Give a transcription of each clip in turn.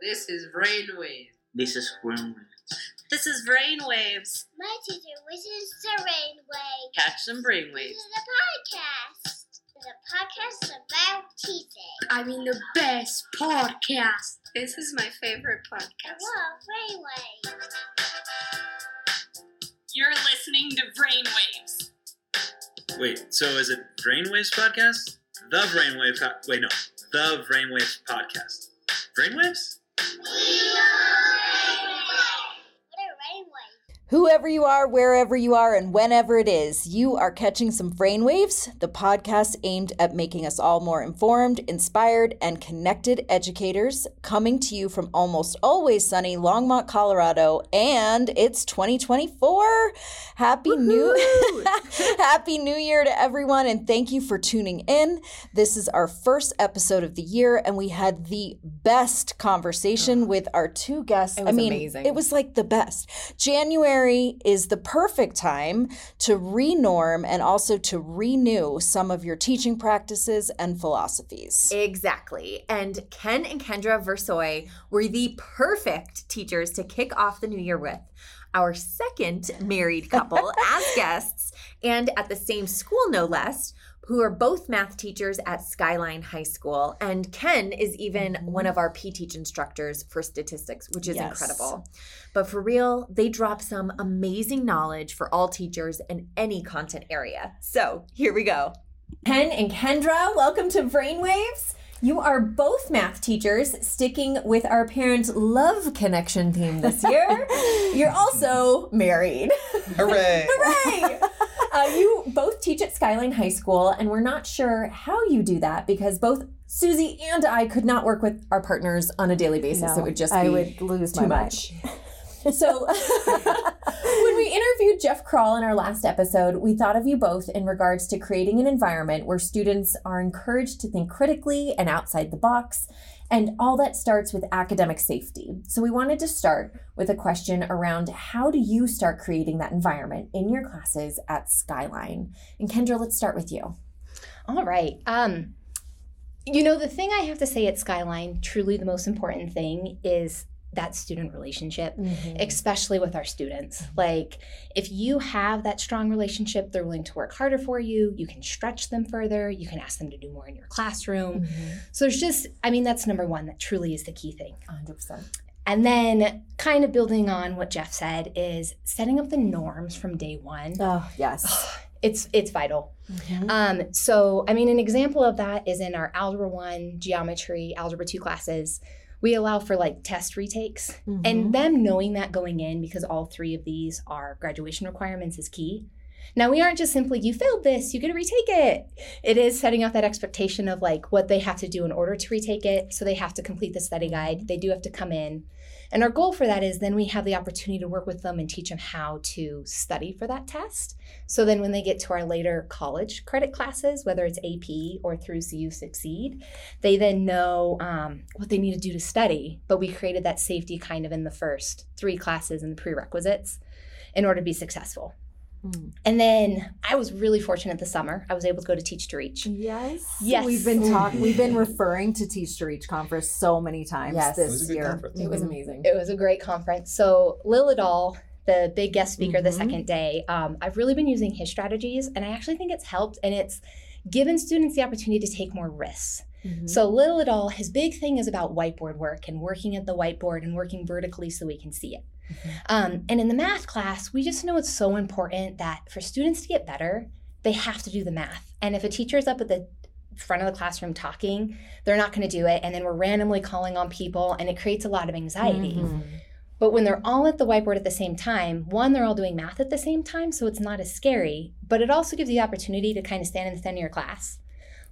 This is brainwaves. This is brainwaves. This is Brainwaves. My teacher wishes the brainwaves. Catch some brainwaves. This is a podcast. It's a podcast about teaching. I mean, the best podcast. This is my favorite podcast. I podcast. love rainway. You're listening to Brainwaves. Wait, so is it Brainwaves podcast? The Brainwave. Po- wait, no, the Brainwaves podcast. Brainwaves? We are Whoever you are, wherever you are, and whenever it is, you are catching some brainwaves, the podcast aimed at making us all more informed, inspired, and connected educators, coming to you from almost always sunny Longmont, Colorado, and it's 2024. Happy New Happy New Year to everyone, and thank you for tuning in. This is our first episode of the year, and we had the best conversation with our two guests. It was I mean, amazing. it was like the best. January is the perfect time to renorm and also to renew some of your teaching practices and philosophies. Exactly. And Ken and Kendra Versoi were the perfect teachers to kick off the new year with. Our second married couple as guests, and at the same school, no less, who are both math teachers at Skyline High School. And Ken is even mm-hmm. one of our P Teach instructors for statistics, which is Yes. incredible. But for real, they drop some amazing knowledge for all teachers in any content area. So here we go. Ken and Kendra, welcome to Brainwaves. You are both math teachers, sticking with our parent love connection theme this year. You're also married. Hooray! Hooray! Uh, you both teach at Skyline High School, and we're not sure how you do that because both Susie and I could not work with our partners on a daily basis. it would just be I would lose too much. So, when we interviewed Geoff Krall in our last episode, we thought of you both in regards to creating an environment where students are encouraged to think critically and outside the box. And all that starts with academic safety. So, we wanted to start with a question around how do you start creating that environment in your classes at Skyline? And Kendra, let's start with you. All right. Um, you know, the thing I have to say at Skyline, truly the most important thing is that student relationship, especially with our students. Like, if you have that strong relationship, they're willing to work harder for you. You can stretch them further. You can ask them to do more in your classroom. So, there's just, I mean, that's number one. That truly is the key thing. 100%. And then, kind of building on what Geoff said, is setting up the norms from day one Oh, yes. it's it's vital. Um, so, I mean, an example of that is in our Algebra 1, Geometry, Algebra 2 classes. We allow for like test retakes. And mm-hmm. them knowing that going in, because all three of these are graduation requirements, is key. Now, we aren't just simply, you failed this, you get to retake it. It is setting up that expectation of like what they have to do in order to retake it. So, they have to complete the study guide, they do have to come in. And our goal for that is then we have the opportunity to work with them and teach them how to study for that test. So then when they get to our later college credit classes, whether it's AP or through CU Succeed, they then know um, what they need to do to study. But we created that safety kind of in the first three classes and the prerequisites in order to be successful. And then I was really fortunate this summer. I was able to go to Teach to Reach. Yes. Yes. We've been talking, we've been referring to Teach to Reach conference so many times Yes. It It was a this year. conference. It was amazing. It was a great conference. So Liljedahl, the big guest speaker the Mhm. second day, um, I've really been using his strategies, and I actually think it's helped, and it's given students the opportunity to take more risks. So Liljedahl, his big thing is about whiteboard work and working at the whiteboard and working vertically so we can see it. Um, and in the math class, we just know it's so important that for students to get better, they have to do the math. And if a teacher is up at the front of the classroom talking, they're not going to do it. And then we're randomly calling on people, and it creates a lot of anxiety. But when they're all at the whiteboard at the same time, one, they're all doing math at the same time, so it's not as scary, but it also gives you the opportunity to kind of stand in the center of your class.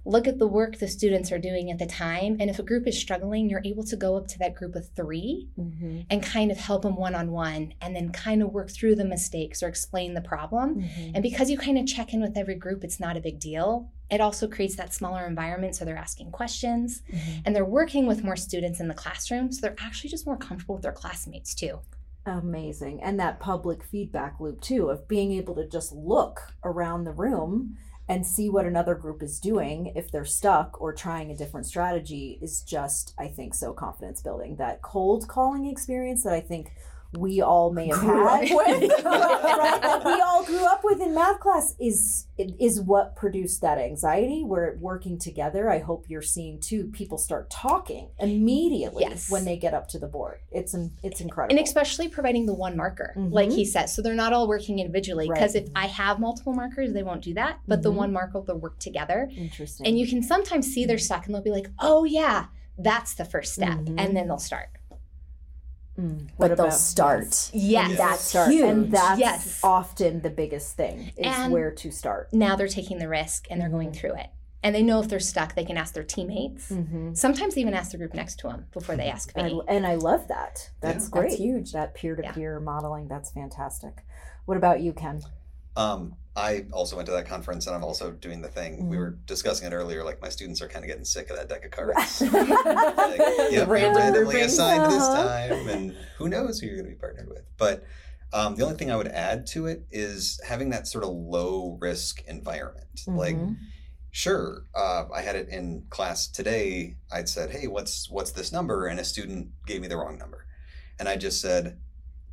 Look at the work the students are doing at the time, and if a group is struggling, you're able to go up to that group of 3 mm-hmm. and kind of help them one on one, and then kind of work through the mistakes or explain the problem. Mm-hmm. And because you kind of check in with every group, it's not a big deal. It also creates that smaller environment so they're asking questions mm-hmm. and they're working with more students in the classroom, so they're actually just more comfortable with their classmates too. Amazing. And that public feedback loop too of being able to just look around the room and see what another group is doing if they're stuck or trying a different strategy is just I think so confidence building. That cold calling experience that I think we all may have had with. right, that we all grew up with in math class is is what produced that anxiety. We're working together. I hope you're seeing too. People start talking immediately Yes. when they get up to the board. It's it's incredible. And especially providing the one marker, like he says. So they're not all working individually. Because Right. if I have multiple markers, they won't do that. But the Mhm. one marker, they'll work together. Interesting. And you can sometimes see they're stuck and they'll be like, oh, yeah, that's the first step. Mhm. And then they'll start. Mm. but What they'll start. Yes. And that's start, huge. and that's Yes. often the biggest thing is And- where to start. Now they're taking the risk and they're going through it. And they know if they're stuck, they can ask their teammates. Mm-hmm. Sometimes they even ask the group next to them before they ask me. I, and I love that. That's Yeah. great. That's huge. That peer to peer modeling. That's fantastic. What about you, Ken? Um, I also went to that conference and I'm also doing the thing. We Mhm. were discussing it earlier, like my students are kind of getting sick of that deck of cards. Like, you're randomly assigned this Uh-huh. time, and who knows who you're going to be partnered with. But um, the only thing I would add to it is having that sort of low risk environment. Like, Mhm. sure, uh, I had it in class today. I'd said, "Hey, what's what's this number?" And a student gave me the wrong number, and I just said,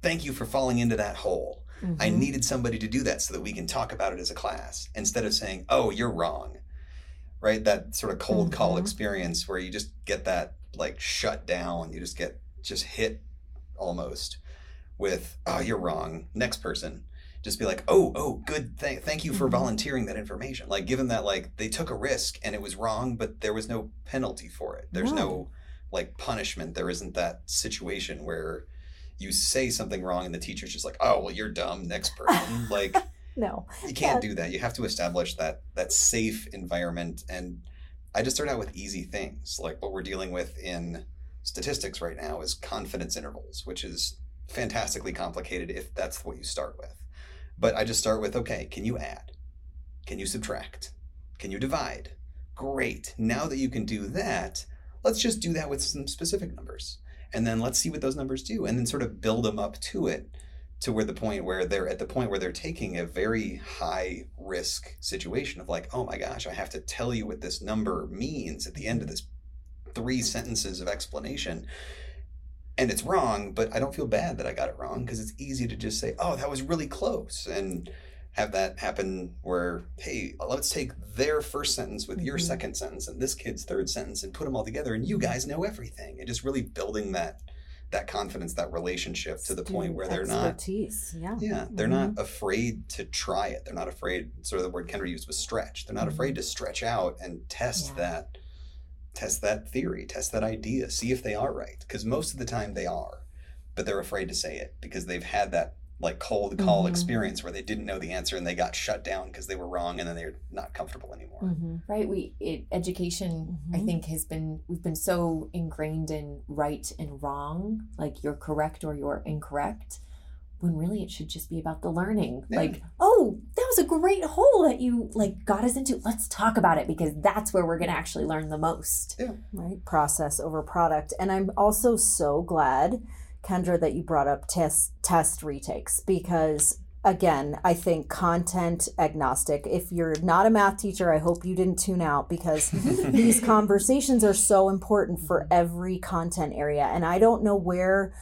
"Thank you for falling into that hole." I Mhm. needed somebody to do that so that we can talk about it as a class instead of saying, "Oh, you're wrong." Right? That sort of cold call Mhm. experience where you just get that like shut down, you just get just hit almost with, "Oh, you're wrong." Next person. Just be like, "Oh, oh, good. Th- thank you for Mhm. volunteering that information." Like given that like they took a risk and it was wrong, but there was no penalty for it. There's No. no like punishment. There isn't that situation where you say something wrong and the teacher's just like, "Oh, well, you're dumb." Next person, like No. you can't do that. You have to establish that that safe environment. And I just start out with easy things, like what we're dealing with in statistics right now is confidence intervals, which is fantastically complicated if that's what you start with. But I just start with, okay, can you add? Can you subtract? Can you divide? Great. Now that you can do that, let's just do that with some specific numbers. And then let's see what those numbers do and then sort of build them up to it to where the point where they're at the point where they're taking a very high risk situation of like, oh my gosh, I have to tell you what this number means at the end of this three mm-hmm. sentences of explanation. And it's wrong, but I don't feel bad that I got it wrong because it's easy to just say, oh, that was really close. And have that happen where, hey, let's take their first sentence with your Mhm. second sentence and this kid's third sentence and put them all together, and you mm-hmm. guys know everything. And just really building that that confidence, that relationship to the point where they're not. Yeah. yeah, they're not mm-hmm. afraid to try it. They're not afraid. Sort of the word Kendra used was stretch. They're not mm-hmm. afraid to stretch out and test Yeah. that, test that theory, test that idea, see if they are right. Because most of the time they are, but they're afraid to say it because they've had that like cold call Mhm. experience where they didn't know the answer and they got shut down because they were wrong and then they're not comfortable anymore. Mhm. right we it, education i Mhm. think has been we've been so ingrained in right and wrong like you're correct or you're incorrect when really it should just be about the learning Yeah. like oh that was a great hole that you like got us into let's talk about it because that's where we're going to actually learn the most yeah. right process over product and i'm also so glad kendra that you brought up test test retakes because again i think content agnostic if you're not a math teacher i hope you didn't tune out because these conversations are so important for every content area and i don't know where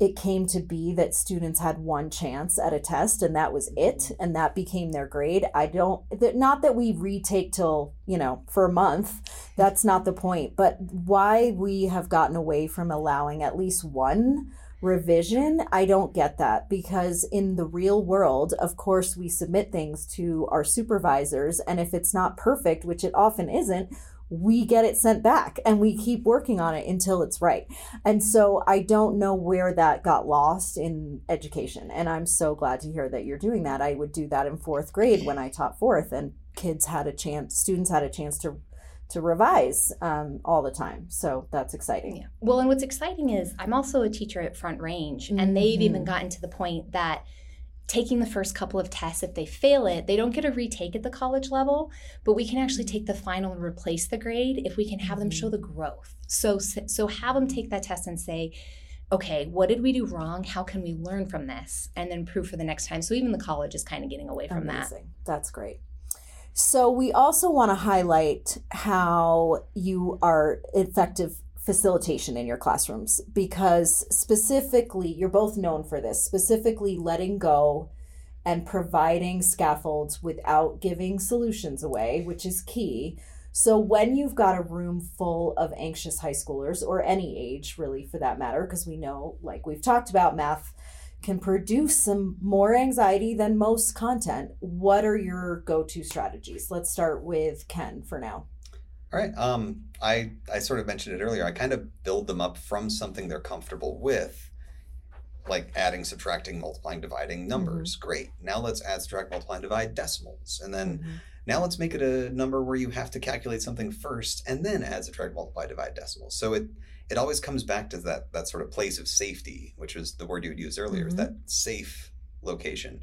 it came to be that students had one chance at a test and that was it and that became their grade. I don't that not that we retake till you know for a month that's not the point but why we have gotten away from allowing at least one revision i don't get that because in the real world of course we submit things to our supervisors and if it's not perfect which it often isn't we get it sent back and we keep working on it until it's right and so I don't know where that got lost in education. And I'm so glad to hear that you're doing that. I would do that in fourth grade when I taught fourth, and kids had a chance, students had a chance to to revise um, all the time. So that's exciting. Yeah. Well, and what's exciting is I'm also a teacher at Front Range, and they've even Mhm. gotten to the point that taking the first couple of tests, if they fail it, they don't get a retake at the college level, but we can actually take the final and replace the grade if we can have them show the growth. So, so have them take that test and say, okay, what did we do wrong? How can we learn from this? And then improve for the next time. So even the college is kind of getting away from that. That's great. So we also want to highlight how you are effective facilitation in your classrooms because specifically you're both known for this specifically letting go and providing scaffolds without giving solutions away which is key. So when you've got a room full of anxious high schoolers or any age really for that matter because we know like we've talked about math can produce some more anxiety than most content what are your go-to strategies let's start with ken for now All right. Um, I I sort of mentioned it earlier. I kind of build them up from something they're comfortable with, like adding, subtracting, multiplying, dividing numbers. Great. Now let's add, subtract, multiply, and divide decimals, and then now let's make it a number where you have to calculate something first, and then add, subtract, multiply, divide decimals. So it it always comes back to that that sort of place of safety, which was the word you had used earlier, Mhm. that safe location,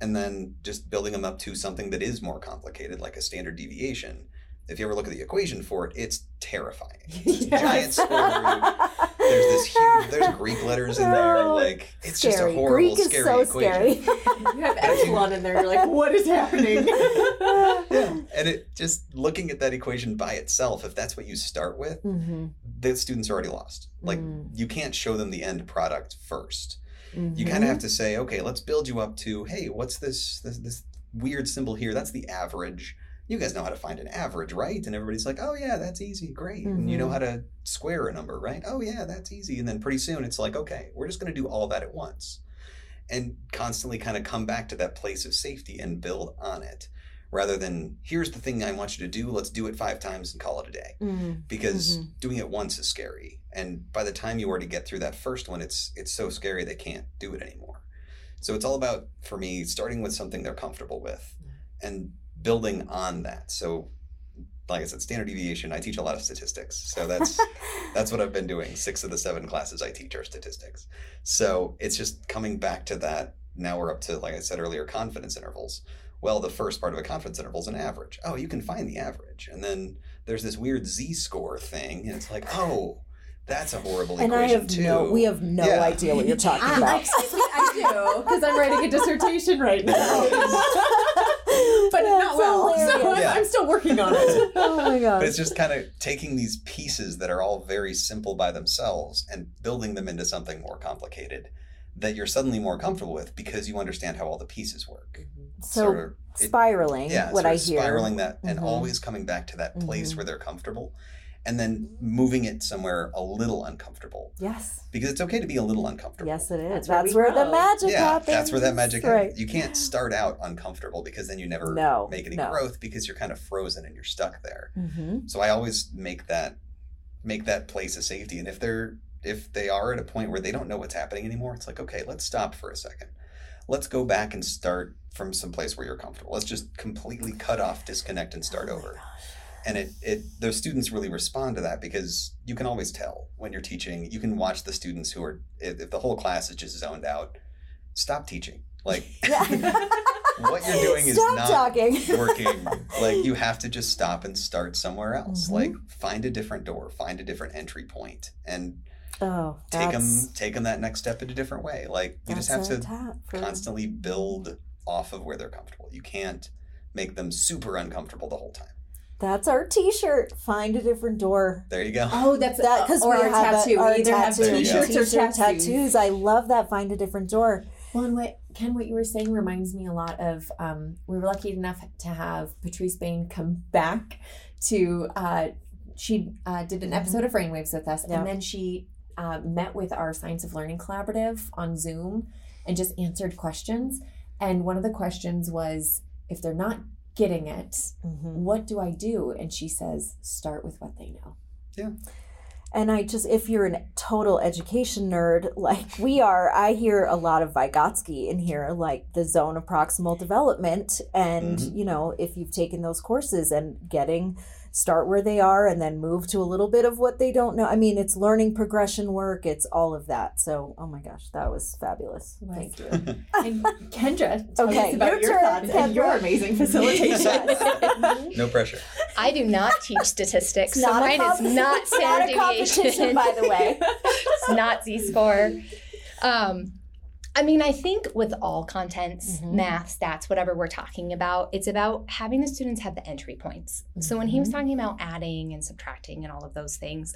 and then just building them up to something that is more complicated, like a standard deviation if you ever look at the equation for it, it's terrifying. It's a giant square root. There's this huge. There's Greek letters in there. Like it's just a Scary. horrible, Greek is scary so equation. scary. You have epsilon in there. You're like, what is happening? Yeah, and it just looking at that equation by itself. If that's what you start with, mm-hmm. the students are already lost. Like Mm. you can't show them the end product first. You Mm-hmm. kind of have to say, okay, let's build you up to, hey, what's this this, this weird symbol here? That's the average. You guys know how to find an average, right? And everybody's like, oh yeah, that's easy, great. And you know Mhm. how to square a number, right? Oh yeah, that's easy. And then pretty soon it's like, okay, we're just going to do all that at once, and constantly kind of come back to that place of safety and build on it, rather than here's the thing I want you to do. Let's do it five times and call it a day Mm. because Mhm. doing it once is scary and by the time you already get through that first one it's it's so scary they can't do it anymore so it's all about for me starting with something they're comfortable with and building on that. So like i said standard deviation i teach a lot of statistics. So that's that's what i've been doing. Six of the seven classes i teach are statistics. So it's just coming back to that. Now we're up to like i said earlier confidence intervals. Well the first part of a confidence interval is an average. Oh you can find the average. And then there's this weird z-score thing and it's like oh that's a horrible And I equation have too no, we have no Yeah. idea what you're talking I, about. excuse me, I do because I'm writing a dissertation right now, but not well. So hilarious. Yeah. I'm still working on it. oh my but it's just kind of taking these pieces that are all very simple by themselves and building them into something more complicated that you're suddenly more comfortable with because you understand how all the pieces work So Sort of- it- spiraling, yeah what sort I of hear. spiraling that and Mhm. always coming back to that place Mhm. where they're comfortable and then moving it somewhere a little uncomfortable Yes. because it's okay to be a little uncomfortable Yes, it is. That's That's, where where, the grow. magic yeah, happens. that's where that magic right. happens. You can't start out uncomfortable because then you never No, make any no. growth because you're kind of frozen and you're stuck there. Mm-hmm. So I always make that make that place of safety. And if they're if they are at a point where they don't know what's happening anymore, it's like, okay, let's stop for a second. Let's go back and start from some place where you're comfortable. Let's just completely cut off, disconnect, and start over. And it, it those students really respond to that because you can always tell when you're teaching. You can watch the students who are if, the whole class is just zoned out, stop teaching. Like what you're doing is Stop not talking. working. like you have to just stop and start somewhere else. Mhm. Like find a different door, find a different entry point, and oh, take them take them that next step in a different way. Like you just have to tap constantly build off of where they're comfortable. You can't make them super uncomfortable the whole time. That's our T-shirt. Find a different door. There you go. Oh, that's That because or we our have tattoo. A, our we either have tattoo, There you go. t-shirts or T-shirt, tattoos. tattoos. I love that. Find a different door. Well, and what Ken, what you were saying reminds me a lot of. Um, we were lucky enough to have Patrice Bain come back to. Uh, she uh, did an episode of Brainwaves with us, Yeah. and then she uh, met with our Science of Learning collaborative on Zoom, and just answered questions. And one of the questions was, if they're not getting it, Mm-hmm. what do I do? And she says, start with what they know. Yeah. And I just, if you're a total education nerd like we are, I hear a lot of Vygotsky in here, like the zone of proximal development. And, Mhm. you know, if you've taken those courses and getting, start where they are and then move to a little bit of what they don't know. I mean, it's learning progression work, it's all of that. So, oh my gosh, that was fabulous. Thank you. And Kendra, tell Okay, us about your your, turn, thoughts and your amazing facilitation. no pressure. I do not teach statistics, It's so not mine is comp- not not standard deviation. by the way. it's not Z score. Um, I mean, I think with all contents, Mhm. math, stats, whatever we're talking about, it's about having the students have the entry points. So when he was talking about adding and subtracting and all of those things,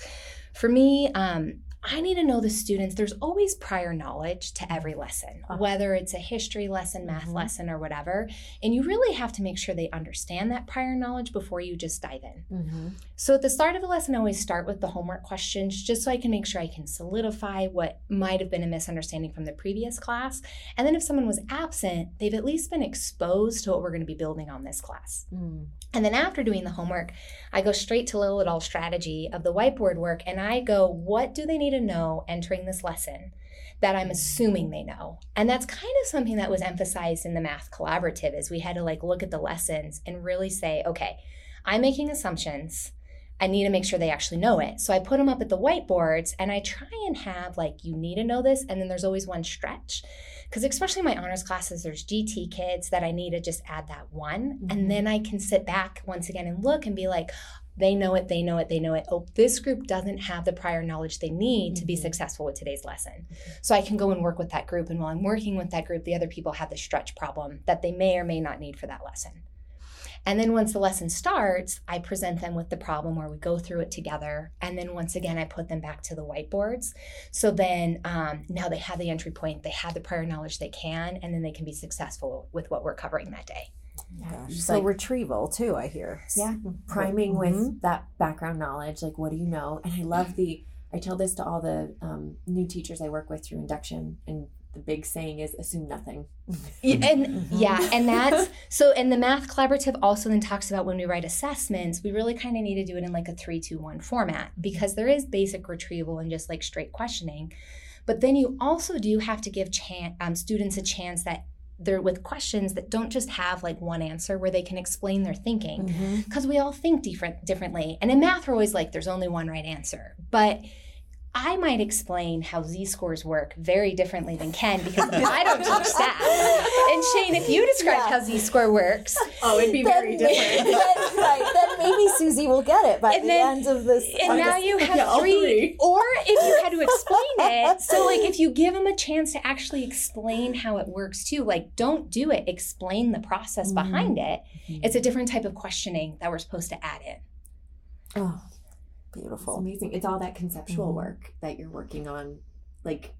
for me, um, I need to know the students. There's always prior knowledge to every lesson, Ah. whether it's a history lesson, math Mhm. lesson, or whatever. And you really have to make sure they understand that prior knowledge before you just dive in. Mm-hmm. So at the start of a lesson, I always start with the homework questions just so I can make sure I can solidify what might have been a misunderstanding from the previous class. And then if someone was absent, they've at least been exposed to what we're going to be building on this class. Mm. And then after doing the homework, I go straight to Liljedahl strategy of the whiteboard work and I go, what do they need to know entering this lesson? That I'm assuming they know. And that's kind of something that was emphasized in the math collaborative is we had to like look at the lessons and really say, okay, I'm making assumptions. I need to make sure they actually know it. So I put them up at the whiteboards and I try and have like, you need to know this. And then there's always one stretch. Because especially in my honors classes, there's GT kids that I need to just add that one. Mhm. And then I can sit back once again and look and be like, they know it, they know it, they know it. Oh, this group doesn't have the prior knowledge they need to be Mhm. successful with today's lesson. So I can go and work with that group. And while I'm working with that group, the other people have the stretch problem that they may or may not need for that lesson. And then once the lesson starts, I present them with the problem where we go through it together. And then once again, I put them back to the whiteboards. So then um, now they have the entry point, they have the prior knowledge they can, and then they can be successful with what we're covering that day. Gosh. Just So like- retrieval too, I hear. Yeah. priming Mhm. with that background knowledge like what do you know and i love the i tell this to all the um, new teachers i work with through induction and the big saying is assume nothing Yeah, and Mhm. yeah, and that's so. And the math collaborative also then talks about when we write assessments, we really kind of need to do it in like a three, two, one format because there is basic retrieval and just like straight questioning, but then you also do have to give chan- um, students a chance that they're with questions that don't just have like one answer where they can explain their thinking because we all think different differently. And in math, we're always like, there's only one right answer. But I might explain how z scores work very differently than Ken because I don't teach stats. And Shane, if you describe Yeah. how z score works, oh it'd be Then different. then- right. Then maybe Susie will get it by And the then- end of this. and of now this- you have Yeah, three, three. Or if you had to explain it, so like if you give them a chance to actually explain how it works too, like don't do it, explain the process Mhm. behind it. Mhm. It's a different type of questioning that we're supposed to add in. Oh, it's beautiful. amazing it's all that conceptual Mhm. work that you're working on like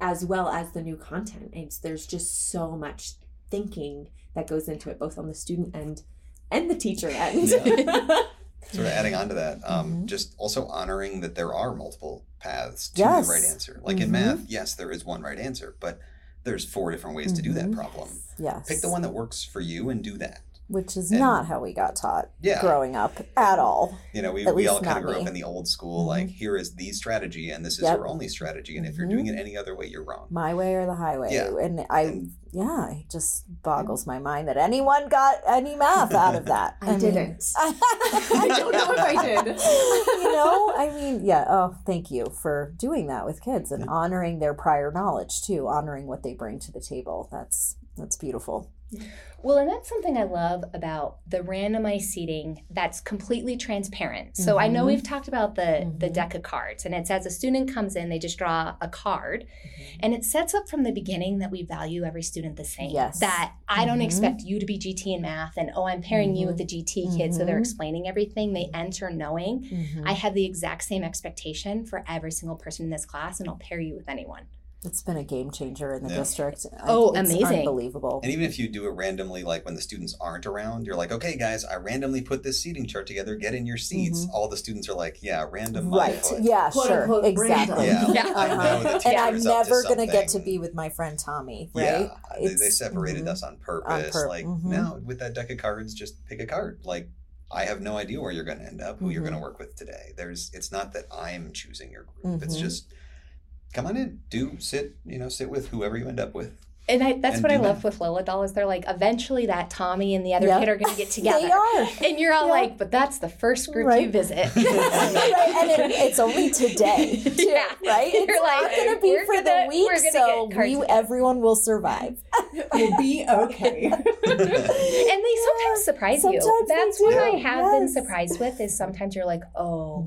as well as the new content it's there's just so much thinking that goes into it both on the student end and the teacher end Sort of adding on to that, um, Mhm. just also honoring that there are multiple paths to Yes. the right answer. Like in Mhm. math, yes, there is one right answer, but there's four different ways to do that Mhm. problem. Yes. Pick the one that works for you and do that. Which is And- not how we got taught Yeah. growing up at all. You know, we, we all kind of grew me. up in the old school, Mhm. like, here is the strategy, and this is Yep. your only strategy. And if you're Mhm. doing it any other way, you're wrong. My way or the highway. Yeah. And I, And- yeah, it just boggles my mind that anyone got any math out of that. I mean- didn't. I don't know if I did. you know, I mean, yeah. Oh, thank you for doing that with kids and honoring their prior knowledge too, honoring what they bring to the table. That's that's beautiful. Well, and that's something I love about the randomized seating that's completely transparent. So I know Mhm. we've talked about the the Mhm. deck of cards and it says a student comes in, they just draw a card Mm-hmm. and it sets up from the beginning that we value every student the same. Yes. That I don't Mhm. expect you to be GT in math and oh, I'm pairing you with the GT kid so they're explaining everything. They enter knowing. I have the exact same expectation for every single person in this class and I'll pair you with anyone. It's been a game changer in the Yeah. district. Oh, It's amazing. Unbelievable. And even if you do it randomly, like when the students aren't around, you're like, okay, guys, I randomly put this seating chart together. Get in your seats. All the students are like, yeah, random. Right. foot." Yeah, Quote, sure. unquote, exactly. random. Yeah. Yeah. I know Uh-huh. the And I'm is up to never gonna get to be with my friend Tommy, right? Yeah, they, they It's- separated mhm. us on purpose. On pur- like mhm. now, with that deck of cards, just pick a card. Like I have no idea where you're going to end up, who you're going to work with today. There's, it's not that I'm choosing your group. It's Mhm. just come on in, do sit, you know, sit with whoever you end up with. And I, that's And what I love that. with Liljedahl is they're like eventually that Tommy and the other Yep. kid are going to get together. They are. And you're all Yeah. like, but that's the first group you visit. right, and it, it's only today, too, Yeah. right? You're not like, going to be for gonna- the week, so get we everyone will survive. We'll be okay. and they sometimes surprise you. Sometimes they That's what do, I have been surprised with is sometimes you're like, oh,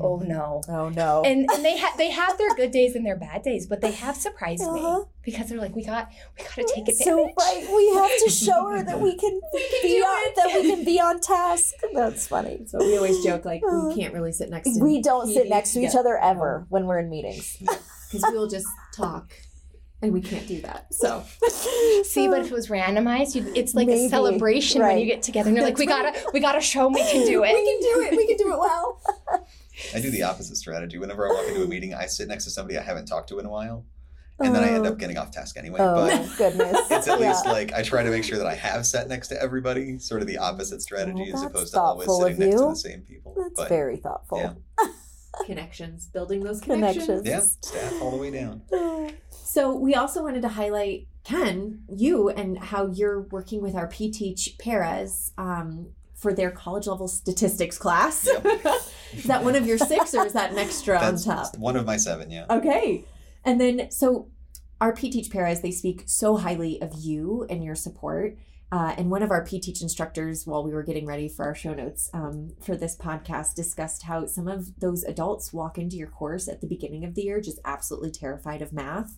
oh no. Oh no. And and they have they have their good days and their bad days, but they have surprised Uh-huh. me because they're like, we got we got to take advantage. so right, we have to show her that we can, we can be on, that we can be on task. That's funny. So we always joke like we can't really sit next to We don't sit next to each together. other ever when we're in meetings. because we will just talk, and we can't do that. So See, but if it was randomized, you, it's like Maybe, a celebration when you get together and you're like, we gotta we gotta show 'em we can do it. we can do it. We can do it well. I do the opposite strategy. Whenever I walk into a meeting, I sit next to somebody I haven't talked to in a while, and then I end up getting off task anyway. Oh But goodness. it's at Yeah. least like I try to make sure that I have sat next to everybody, sort of the opposite strategy Well, as opposed to always sitting next to the same people. That's but very thoughtful. yeah. Connections, building those connections. Connections. yeah, staff all the way down. So we also wanted to highlight Ken, you, and how you're working with our P Teach paras um, for their college level statistics class. Yep. is that one of your six, or is that an extra on top? one of my seven. Yeah. Okay. And then, so our P Teach paras, they speak so highly of you and your support. Uh, and one of our P Teach instructors, while we were getting ready for our show notes um, for this podcast, discussed how some of those adults walk into your course at the beginning of the year just absolutely terrified of math.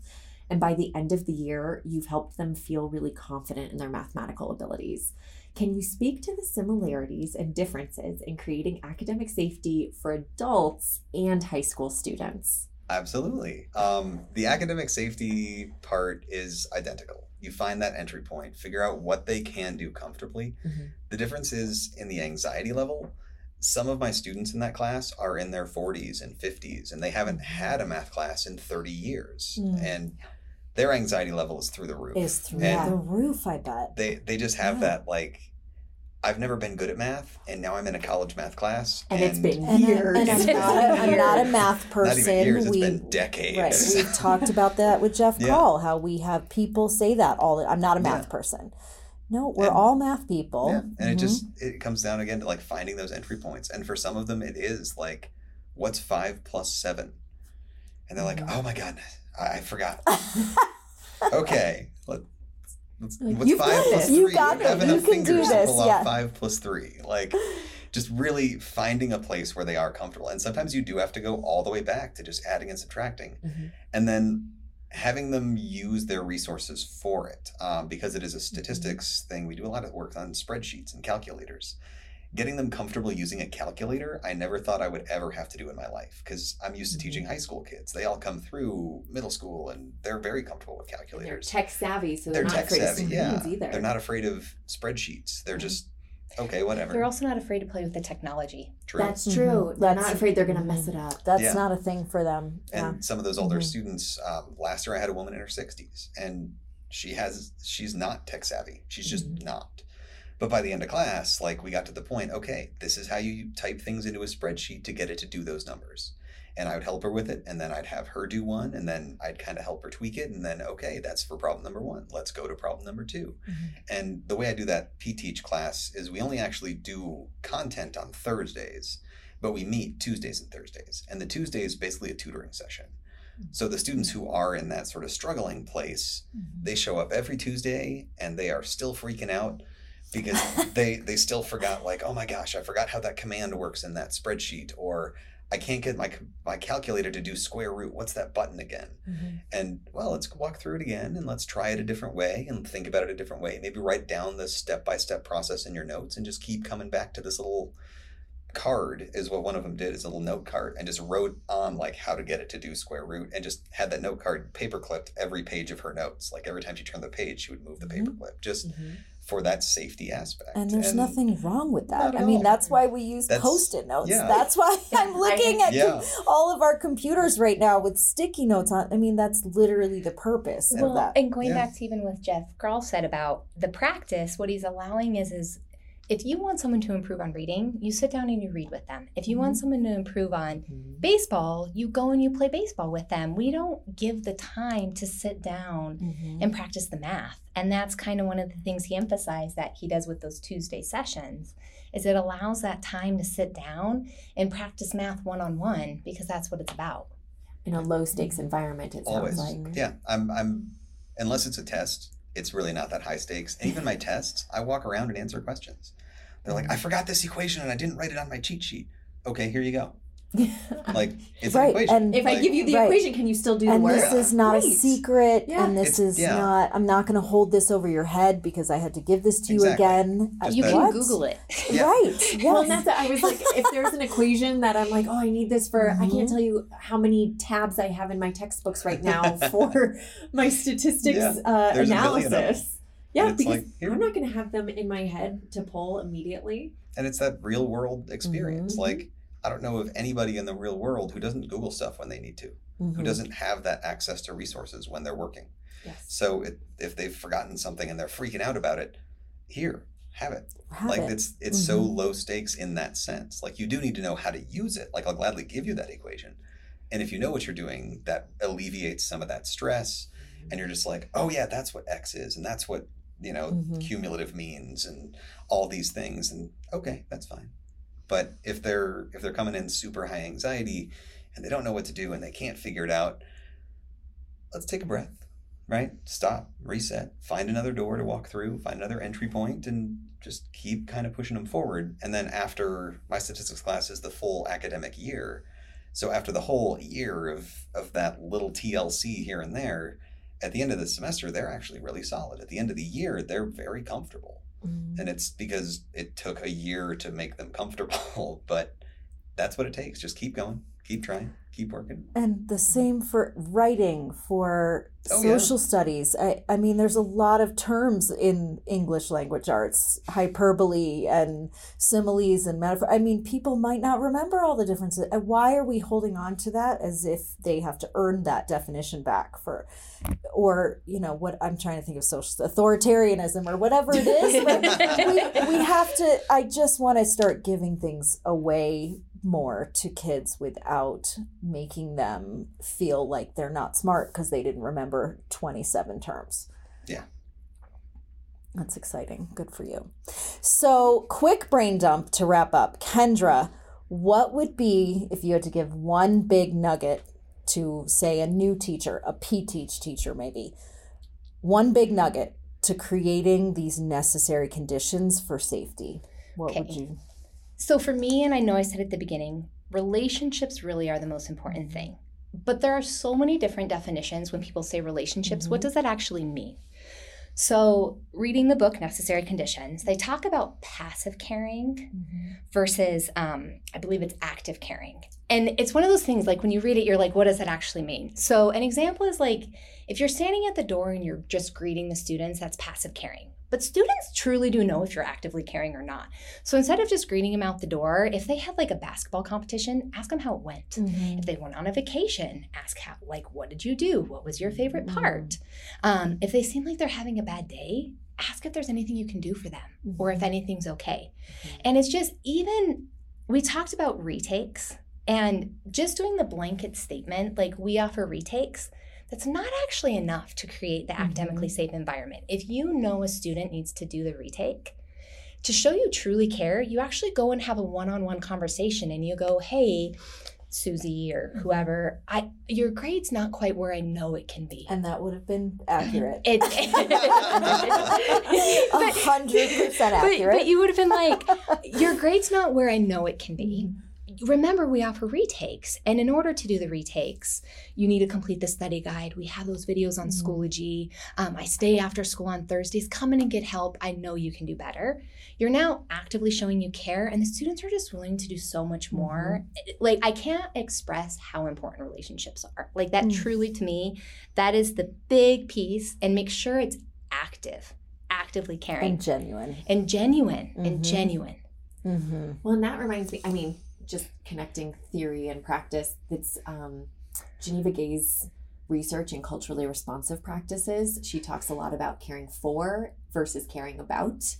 And by the end of the year, you've helped them feel really confident in their mathematical abilities. Can you speak to the similarities and differences in creating academic safety for adults and high school students? Absolutely. Um, the academic safety part is identical. You find that entry point, figure out what they can do comfortably. Mhm. The difference is in the anxiety level. Some of my students in that class are in their 40s and 50s, and they haven't had a math class in 30 years. Mm. And their anxiety level is through the roof. Is through And the roof, I bet. they, they just have Yeah. that, like, I've never been good at math, and now I'm in a college math class. And it's been And, years. and I'm, not a, I'm not a math person. Not even years, it's we, been decades. Right. We've talked about that with Geoff Yeah. Krall, how we have people say that all the I'm not a math Yeah. person. No, we're And- all math people. Yeah, and it Mhm. just it comes down again to like finding those entry points, and for some of them, it is like, what's five plus seven, and they're like, Mm-hmm. oh my god, I, I forgot. okay, let, let's, what's you've five got plus this. You three? got have this. enough You can do fingers to this, pull off yeah. five plus three, like. Just really finding a place where they are comfortable, and sometimes you do have to go all the way back to just adding and subtracting, Mm-hmm. Mhm. and then having them use their resources for it um, because it is a Mm-hmm. statistics thing we do a lot of work on spreadsheets and calculators getting them comfortable using a calculator i never thought i would ever have to do in my life because i'm used to Mm-hmm. teaching high school kids they all come through middle school and they're very comfortable with calculators. They're tech savvy, so they're, they're not tech afraid savvy of yeah either. they're not afraid of spreadsheets they're just okay whatever They're also not afraid to play with the technology. true That's true. Mhm. They're That's- not afraid they're going to mess it up. That's Yeah. not a thing for them. Yeah. and some of those older Mhm. students um, last year i had a woman in her 60s and she has she's not tech savvy she's just not but by the end of class like we got to the point okay this is how you type things into a spreadsheet to get it to do those numbers. And i would help her with it and then i'd have her do one and then i'd kind of help her tweak it and then okay that's for problem number one. Let's go to problem number 2 mm-hmm. and the way i do that p teach class is we only actually do content on thursdays but we meet Tuesdays and Thursdays. And the Tuesday is basically a tutoring session. Mm-hmm. So the students who are in that sort of struggling place, mm-hmm. they show up every Tuesday and they are still freaking out because they they still forgot like, oh my gosh, I forgot how that command works in that spreadsheet or I can't get my my calculator to do square root. What's that button again? Mm-hmm. And well, let's walk through it again and let's try it a different way and think about it a different way. Maybe write down the step by step process in your notes and just keep coming back to this little card is what one of them did is a little note card and just wrote on like how to get it to do square root and just had that note card paper clipped every page of her notes like every time she turned the page she would move the mm-hmm. paper clip just mm-hmm. For that safety aspect And there's nothing wrong with that. I mean, all. that's why we use That's- post-it notes. yeah. That's why I'm looking at Yeah. all of our computers right now with sticky notes on. I mean, that's literally the purpose of Well, that. and going Yeah. back to even with Geoff Krall said about the practice, what he's allowing is is if you want someone to improve on reading, you sit down and you read with them. If you want someone to improve on baseball, you go and you play baseball with them. We don't give the time to sit down Mhm. and practice the math. And that's kind of one of the things he emphasized that he does with those Tuesday sessions is it allows that time to sit down and practice math one on one because that's what it's about. In a low stakes environment, it sounds always like. yeah i'm i'm unless it's a test it's really not that high stakes and even my tests i walk around and answer questions they're like i forgot this equation and i didn't write it on my cheat sheet okay here you go Like it's Right, an equation. and- If I give you the Right. equation, can you still do the and work? this is not a secret Yeah. and this It's- is yeah. not i'm not going to hold this over your head because i had to give this to you Exactly. again Just you that- can What? Google it. Yeah. right yes. Well, and that's it. I was like, if there's an equation that I'm like, oh, I need this for, I Mhm. can't tell you how many tabs I have in my textbooks right now for my statistics Yeah. uh, There's a million of them. analysis. Yeah, because like, I'm not going to have them in my head to pull immediately. and it's that real world experience. Mhm. Like I don't know of anybody in the real world who doesn't Google stuff when they need to, who Mhm. doesn't have that access to resources when they're working. Yes. So it, if they've forgotten something and they're freaking out about it, here, have it. Have like it. it's it's so Mhm. low stakes in that sense. Like you do need to know how to use it. Like I'll gladly give you that equation. And if you know what you're doing, that alleviates some of that stress. And you're just like, oh yeah, that's what X is, and that's what you know Mhm. cumulative means, and all these things. And okay, that's fine. But if they're if they're coming in super high anxiety and they don't know what to do and they can't figure it out, let's take a breath, right? Stop, reset, find another door to walk through, find another entry point, and just keep kind of pushing them forward. And then after my statistics class is the full academic year. So after the whole year of of that little TLC here and there, at the end of the semester, they're actually really solid. At the end of the year, they're very comfortable. Mhm. And it's because it took a year to make them comfortable, but that's what it takes. Just keep going, keep trying, keep working. and the same for writing for Oh, yeah. social studies I, I mean there's a lot of terms in english language arts hyperbole and similes and metaphor i mean people might not remember all the differences why are we holding on to that as if they have to earn that definition back for or you know what i'm trying to think of social authoritarianism or whatever it is we, we have to i just want to start giving things away more to kids without making them feel like they're not smart because they didn't remember 27 terms. Yeah. that's exciting. Good for you. So quick brain dump to wrap up. Kendra what would be if you had to give one big nugget to say a new teacher a p-teach teacher maybe one big nugget to creating these necessary conditions for safety what would you So for me, and I know I said at the beginning, relationships really are the most important thing. But there are so many different definitions when people say relationships. What does that actually mean? So, reading the book Necessary Conditions, they talk about passive caring versus, um, I believe it's active caring. And it's one of those things like when you read it, you're like, what does that actually mean? So, an example is like if you're standing at the door and you're just greeting the students, that's passive caring. But students truly do know if you're actively caring or not. So instead of just greeting them out the door, if they had like a basketball competition, ask them how it went. Mm-hmm. If they went on a vacation, ask how, like, what did you do? What was your favorite mm-hmm. part? Um, if they seem like they're having a bad day, ask if there's anything you can do for them or if mm-hmm. anything's okay. And it's just even, we talked about retakes and just doing the blanket statement, like we offer retakes, that's not actually enough to create the mm-hmm. academically safe environment. If you know a student needs to do the retake, to show you truly care, you actually go and have a one-on-one conversation and you go, "Hey, Susie or mm-hmm. whoever, I your grade's not quite where I know it can be." and that would have been accurate It, A but, hundred percent accurate. but you would have been like, your grade's not where I know it can be. Mm-hmm. Remember, we offer retakes. And in order to do the retakes, you need to complete the study guide. We have those videos on Schoology. Um, I stay after school on Thursdays. Come in and get help. I know you can do better. You're now actively showing you care, and the students are just willing to do so much more. Like, I can't express how important relationships are. Like, that Mm. truly, to me, that is the big piece. And make sure it's active, actively caring and genuine. and genuine and Mhm. genuine. Mm-hmm. Well, and that reminds me, I mean, just connecting theory and practice, it's um, Geneva Gay's research in culturally responsive practices. She talks a lot about caring for versus caring about.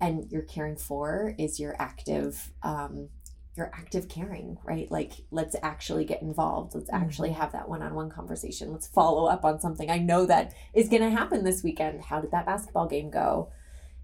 And your caring for is your active, um, your active caring, right? Like, let's actually get involved. Let's actually have that one on one conversation. Let's follow up on something I know that is going to happen this weekend. How did that basketball game go?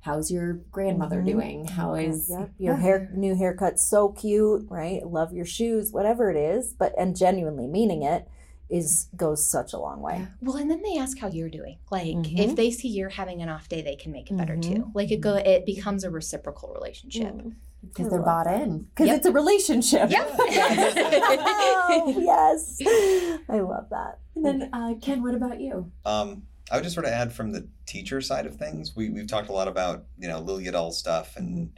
How's your grandmother Mhm. doing? How is Yep. Your Yeah. hair new haircut so cute, right? Love your shoes, whatever it is, but and genuinely meaning it is goes such a long way. Well, and then they ask how you're doing. Like Mhm. if they see you're having an off day, they can make it better too. Mhm. Like it go it becomes a reciprocal relationship. Mm. Because they're bought that. in. Because Yep. it's a relationship. Yep. oh, yes. I love that. And then, uh, Ken, what about you? Um, I would just sort of add from the teacher side of things. We we've talked a lot about you know Liljedahl stuff, and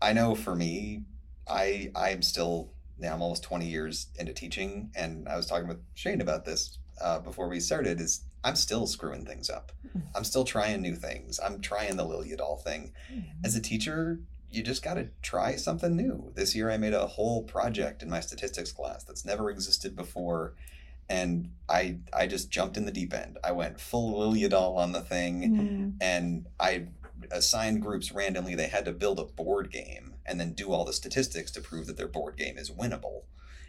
I know for me, I I'm still now I'm almost twenty years into teaching, and I was talking with Shane about this uh, before we started. Is I'm still screwing things up. I'm still trying new things. I'm trying the Liljedahl thing. As a teacher, you just got to try something new. This year, I made a whole project in my statistics class that's never existed before and I I just jumped in the deep end. I went full Liljedahl on the thing, and I assigned groups randomly. They had to build a board game and then do all the statistics to prove that their board game is winnable,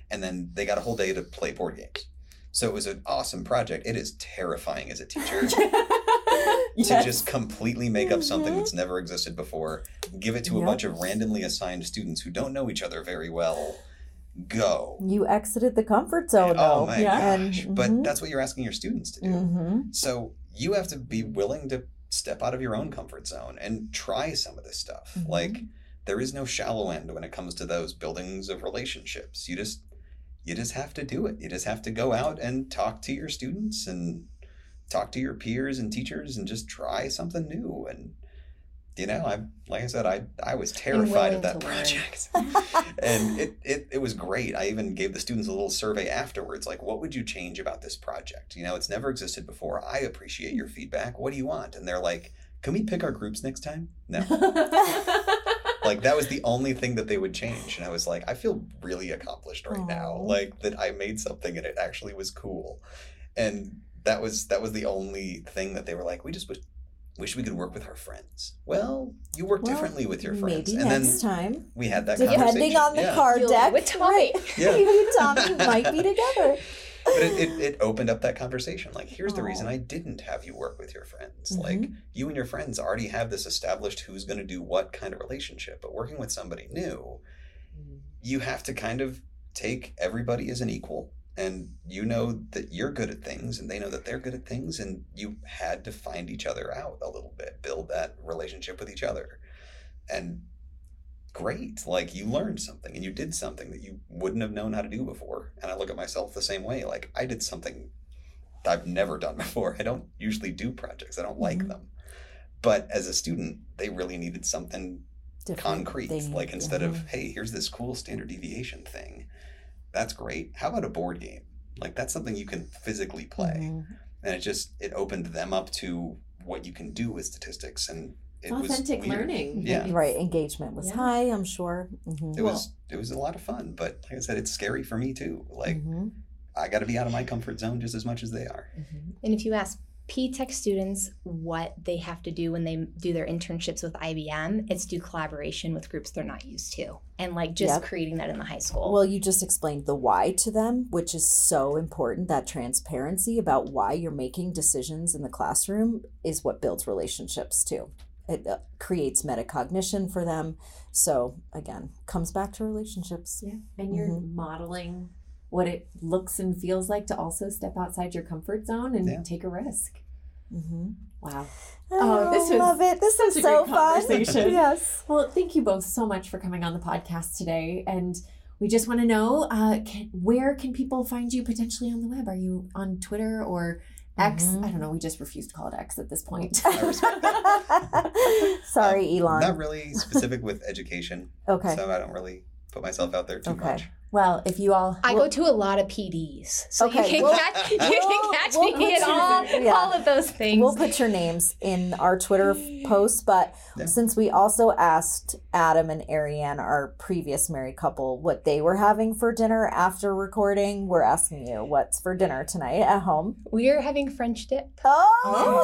and then they got a whole day to play board games. So it was an awesome project. It is terrifying as a teacher to just completely make up something mm-hmm. that's never existed before, give it to a bunch of randomly assigned students who don't know each other very well. Go. You exited the comfort zone, Oh though. my Yeah. gosh! And- But mhm. that's what you're asking your students to do. hmm So you have to be willing to step out of your own comfort zone and try some of this stuff. Mhm. Like there is no shallow end when it comes to those buildings of relationships. You just you just have to do it. You just have to go out and talk to your students and talk to your peers and teachers and just try something new and you know, I'm like I said, I I was terrified of that project. and it, it it was great. I even gave the students a little survey afterwards, like, what would you change about this project? You know, it's never existed before. I appreciate your feedback. What do you want? And they're like, can we pick our groups next time? No. like that was the only thing that they would change. And I was like, I feel really accomplished right now. Like that I made something and it actually was cool. And that was that was the only thing that they were like, we just wish, wish we could work with our friends. Well, you work Well, differently with your friends. Maybe and next then time. we had that conversation. Depending conversation. on the yeah. card You'll deck. with Tommy. Yeah. Maybe you and Tommy might be together. but it, it, it opened up that conversation like here's the reason i didn't have you work with your friends Mhm. like you and your friends already have this established who's going to do what kind of relationship but working with somebody new you have to kind of take everybody as an equal and you know that you're good at things and they know that they're good at things and you had to find each other out a little bit build that relationship with each other. And great like you learned something and you did something that you wouldn't have known how to do before and i look at myself the same way like i did something i've never done before. I don't usually do projects i don't like Mhm. them. But as a student they really needed something Different. concrete thing, like instead of mhm. hey here's this cool standard deviation thing that's great how about a board game like that's something you can physically play Mhm. and it just it opened them up to what you can do with statistics and it Authentic weird. learning. Yeah. Right. Engagement was Yeah. high, I'm sure. Mhm. it was it was a lot of fun but like i said it's scary for me too like Mhm. i got to be out of my comfort zone just as much as they are And if you ask P-Tech students what they have to do when they do their internships with IBM, it's do collaboration with groups they're not used to. And like just Yep. creating that in the high school. Well, you just explained the why to them, which is so important. That transparency about why you're making decisions in the classroom is what builds relationships too. It uh, creates metacognition for them. So, again, comes back to relationships. Yeah. And you're Mhm. modeling what it looks and feels like to also step outside your comfort zone and Yeah. take a risk. Mm-hmm. Wow. Oh, this was love it. This is so fun. yes. Well, thank you both so much for coming on the podcast today. And we just want to know uh, can, where can people find you potentially on the web? Are you on Twitter or X? Mhm. I don't know. We just refuse to call it X at this point. I respect Sorry, Elon. not really specific with education okay. so i don't really put myself out there too Okay. much well, if you all. I Well- go to a lot of PDs, so you can we'll- catch you we'll- can catch we'll me put in you- all, yeah. all of those things. We'll put your names in our Twitter f- posts, but Yeah. since we also asked Adam and Ariane, our previous married couple, what they were having for dinner after recording, we're asking you what's for dinner tonight at home. We're having French dip. Oh,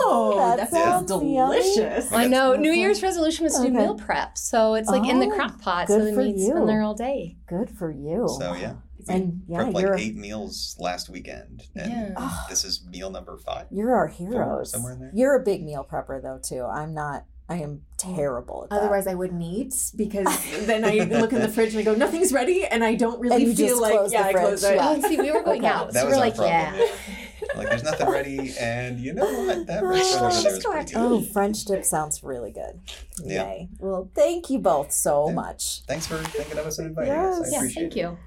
oh that, that sounds sounds yummy. delicious. I know. New. Year's resolution was to do meal prep, so it's like in the Oh, crock pot, so the for meat's you. in there all day. Good for you. So yeah and yeah, prepped like you're eight meals last weekend and Yeah. Oh. this is meal number five you're our heroes. somewhere in there. You're a big meal prepper though too. I'm not. I am terrible at that. Otherwise, I wouldn't eat because then I look in the fridge and I go, nothing's ready, and I don't And really you feel just like close the yeah, I close fridge, it. yeah. Oh, see, we were going Okay. out, that so was we're our like, problem yeah. yeah. Like there's nothing ready, and you know what? That Oh, restaurant over she's there is pretty oh, good. Oh, French dip sounds really good. Yeah. Yay. Well, thank you both so Yeah. much. Thanks for thinking of us and inviting Yes. us. I Yeah, appreciate Thank it. you.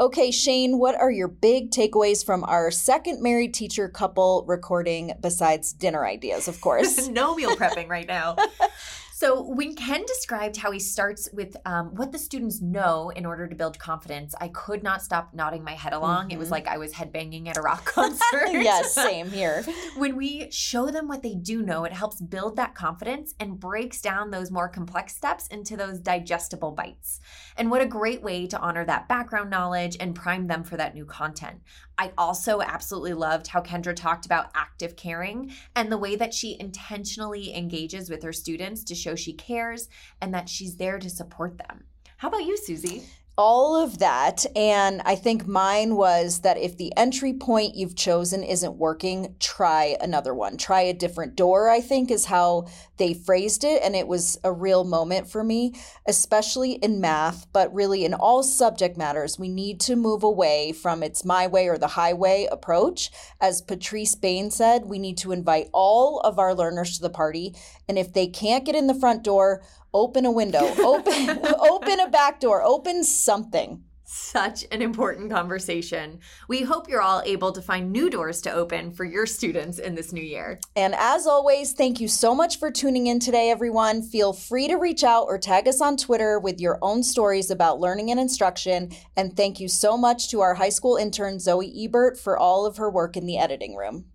Okay, Shane, what are your big takeaways from our second married teacher couple recording besides dinner ideas, of course? no meal prepping right now. So, when Ken described how he starts with um, what the students know in order to build confidence, I could not stop nodding my head along. It was Mhm. like I was headbanging at a rock concert. yes, same here. when we show them what they do know, it helps build that confidence and breaks down those more complex steps into those digestible bites. And what a great way to honor that background knowledge and prime them for that new content. I also absolutely loved how Kendra talked about active caring and the way that she intentionally engages with her students to show she cares and that she's there to support them. How about you, Susie? all of that. And I think mine was that if the entry point you've chosen isn't working, try another one. Try a different door, I think is how they phrased it. And it was a real moment for me, especially in math, but really in all subject matters. We need to move away from it's my way or the highway approach. As Patrice Bain said, we need to invite all of our learners to the party. And if they can't get in the front door, open a window, open open a back door, open something. Such an important conversation. We hope you're all able to find new doors to open for your students in this new year. And as always, thank you so much for tuning in today, everyone. Feel free to reach out or tag us on Twitter with your own stories about learning and instruction. And thank you so much to our high school intern, Zoe Ebert, for all of her work in the editing room.